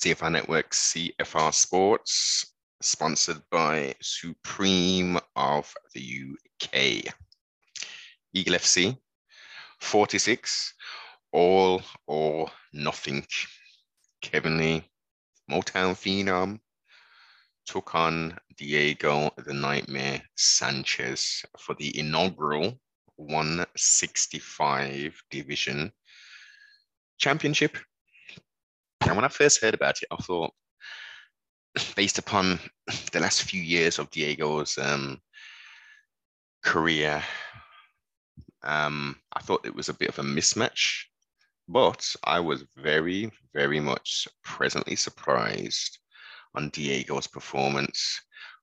CFR Network, CFR Sports, sponsored by Supreme of the UK. Eagle FC, 46, all or nothing. Kevin Lee, Motown Phenom, took on Diego the Nightmare Sanchez for the inaugural 165 division championship. And when I first heard about it, I thought, based upon the last few years of Diego's um, career, um, I thought it was a bit of a mismatch. But I was very, very much presently surprised on Diego's performance.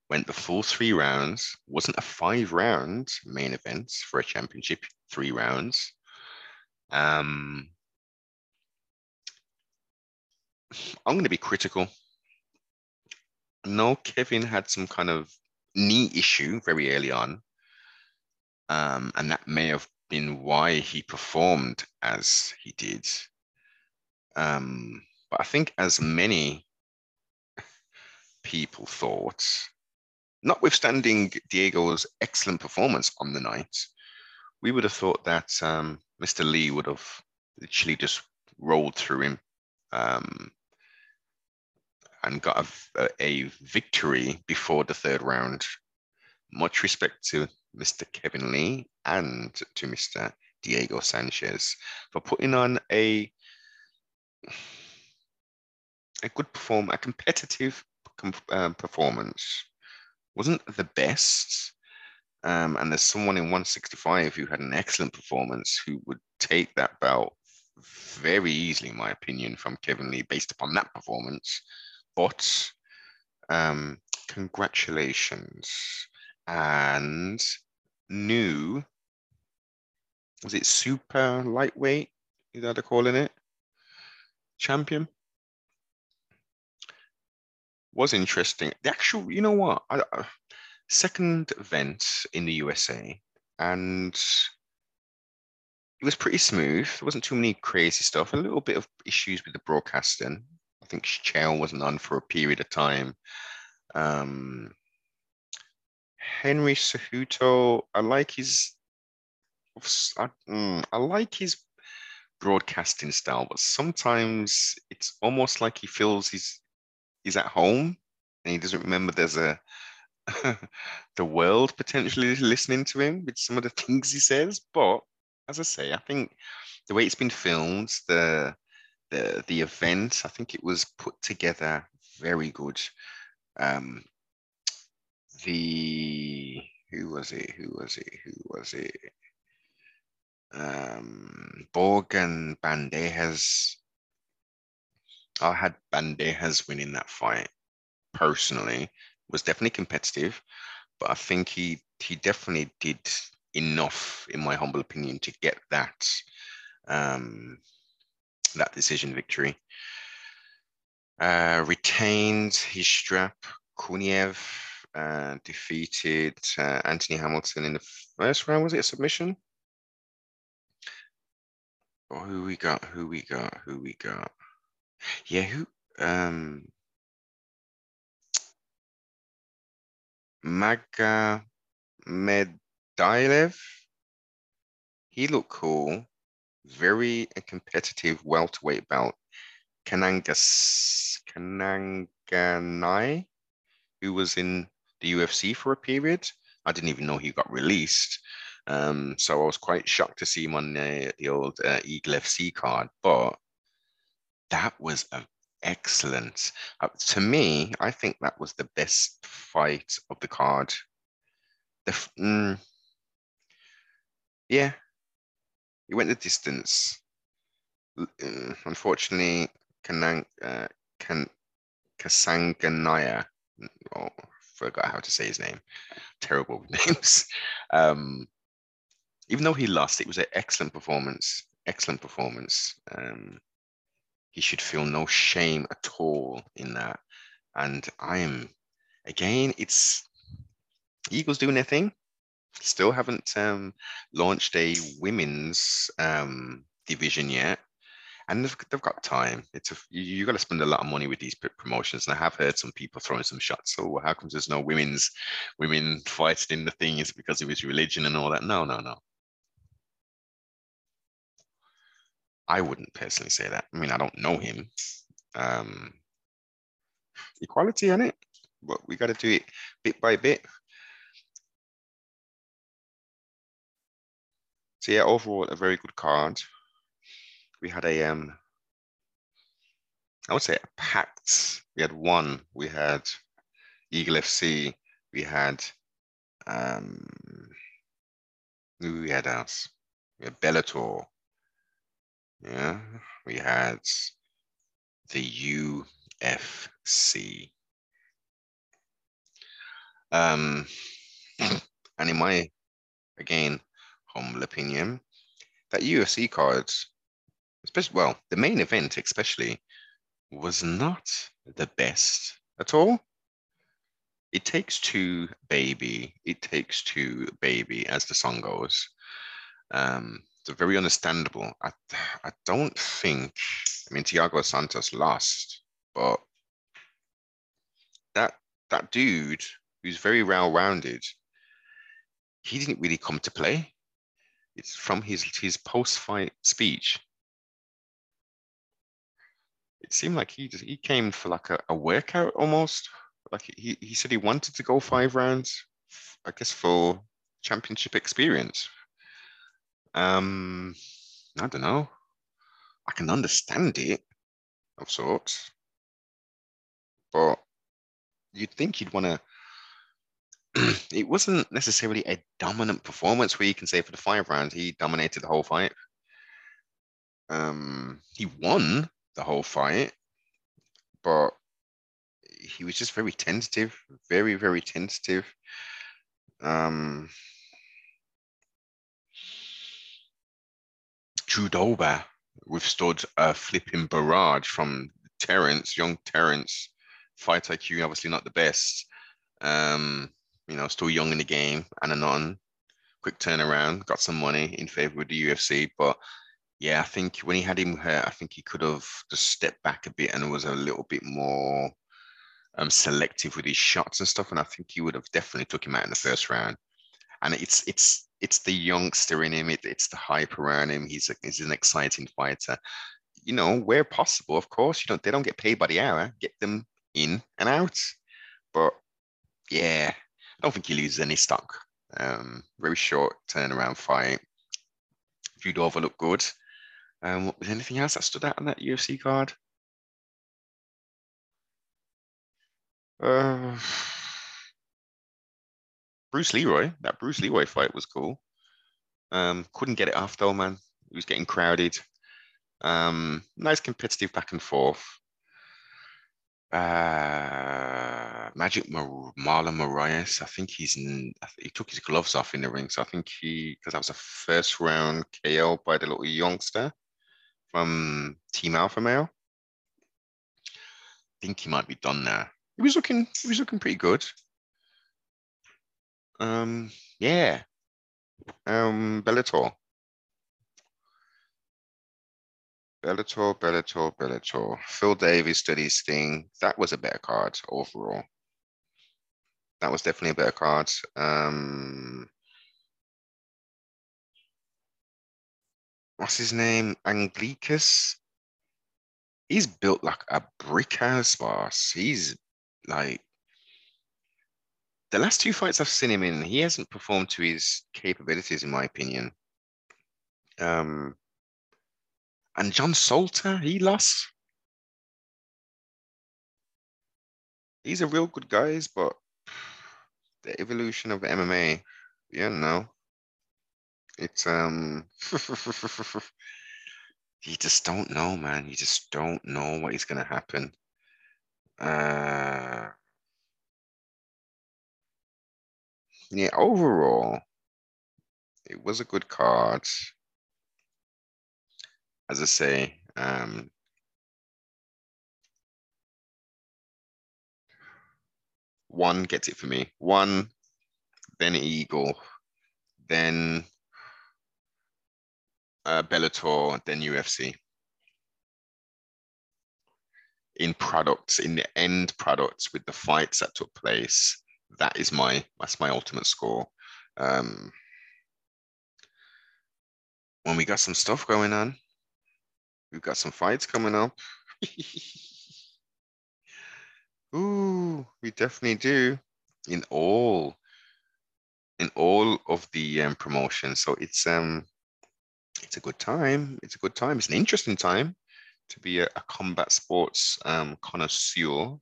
Went the full three rounds, wasn't a five round main event for a championship, three rounds. Um, I'm going to be critical. No, Kevin had some kind of knee issue very early on. Um, and that may have been why he performed as he did. Um, but I think, as many people thought, notwithstanding Diego's excellent performance on the night, we would have thought that um, Mr. Lee would have literally just rolled through him. Um, and got a, a, victory before the third round. Much respect to Mr. Kevin Lee and to Mr. Diego Sanchez for putting on a a good perform, a competitive um, performance. Wasn't the best, um, and there's someone in 165 who had an excellent performance who would take that belt very easily, in my opinion, from Kevin Lee based upon that performance. But um, congratulations. And new, was it super lightweight? Is that they're calling it? Champion? Was interesting. The actual, you know what? I, second event in the USA, and it was pretty smooth. There wasn't too many crazy stuff. A little bit of issues with the broadcasting, I think Chow wasn't on for a period of time. Um, Henry Cejudo, I like his, I, mm, I like his broadcasting style, but sometimes it's almost like he feels he's he's at home and he doesn't remember there's a the world potentially listening to him with some of the things he says. But as I say, I think the way it's been filmed, the the the event. I think it was put together very good. Um, the who was it? Who was it? Who was it? Um, Borg Bandejas. I had Bandejas winning that fight personally. Was definitely competitive, but I think he he definitely did enough, in my humble opinion, to get that um, that decision victory. Uh, retained his strap. Kuniev uh, defeated uh, Anthony Hamilton in the first round. Was it a submission? Oh, who we got? Who we got? Who we got? Yeah, who? Um, Maga Medailev. He looked cool very competitive welterweight bout. Kanangas Kananganai, who was in the UFC for a period. I didn't even know he got released. Um, so I was quite shocked to see him on the, the old uh, Eagle FC card. But that was a excellent. Uh, to me, I think that was the best fight of the card. The mm, yeah, he went the distance. Uh, unfortunately, Kanang, uh, Kan, Kasanganaya, oh, forgot how to say his name. Terrible with names. Um, even though he lost, it was an excellent performance. Excellent performance. Um, he should feel no shame at all in that. And I am, again, it's Eagles doing their thing. Still haven't um, launched a women's um, division yet. and they've, they've got time. It's a, you, you got to spend a lot of money with these promotions, and I have heard some people throwing some shots. So how comes there's no women's women fighting in the thing? Is because it was religion and all that? No, no, no. I wouldn't personally say that. I mean, I don't know him. Um, equality on it, but we got to do it bit by bit. So yeah, overall a very good card. We had a um, I would say a packed. We had one. We had Eagle FC. We had um, we had else? We had Bellator. Yeah, we had the UFC. Um, and in my, again, humble opinion, that UFC cards, especially, well, the main event especially, was not the best at all. It takes two, baby. It takes two, baby, as the song goes. Um, it's very understandable. I, I don't think, I mean, Thiago Santos lost, but that that dude who's very well-rounded, he didn't really come to play. It's from his his post-fight speech. It seemed like he just, he came for like a, a workout almost. Like he, he said he wanted to go five rounds, I guess for championship experience. Um, I don't know. I can understand it of sorts, but you'd think you'd want to. it wasn't necessarily a dominant performance where you can say for the five rounds he dominated the whole fight. Um, he won the whole fight, but he was just very tentative, very very tentative. Um, Drew Dober withstood a flipping barrage from Terence, young Terence. Fight IQ, obviously not the best. Um, you know, still young in the game, and a anon, quick turnaround, got some money in favor with the UFC. But yeah, I think when he had him hurt, I think he could have just stepped back a bit and was a little bit more um, selective with his shots and stuff. And I think he would have definitely took him out in the first round. And it's it's it's the youngster in him. It, it's the hype around him. He's a, he's an exciting fighter. You know, where possible, of course. You don't they don't get paid by the hour. Get them in and out. But yeah, I don't think he loses any stock. Um, very short turnaround fight. Drew Dober looked good. Um, was anything else that stood out on that UFC card? Uh, Bruce Leroy, that Bruce Leroy fight was cool. Um, couldn't get it off though, man. It was getting crowded. Um, nice competitive back and forth. Uh, Magic Mar- Marlon Moraes, I think he's he took his gloves off in the ring. So I think he, because that was a first round KO by the little youngster from Team Alpha Male. I think he might be done now. He was looking, he was looking pretty good. Um, yeah. Um, Bellator. Bellator, Bellator, Bellator. Phil Davis did his thing. That was a better card overall. That was definitely a better card. Um, what's his name? Anglickas. He's built like a brick house, boss. He's like the last two fights I've seen him in, he hasn't performed to his capabilities, in my opinion. Um, and John Salter, he lost. He's a real good guy, but the evolution of MMA, yeah, no. It's um you just don't know, man. You just don't know what is gonna happen. Uh yeah, overall, it was a good card. As I say, um, one gets it for me. One, then Eagle, then uh, Bellator, then UFC. in products, in the end products with the fights that took place. That is my that's my ultimate score. Um, when we got some stuff going on, we've got some fights coming up. Ooh, we definitely do in all in all of the um, promotions. So it's um it's a good time. It's a good time. It's an interesting time to be a, a combat sports um, connoisseur.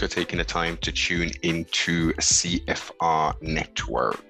For taking the time to tune into CFR Network.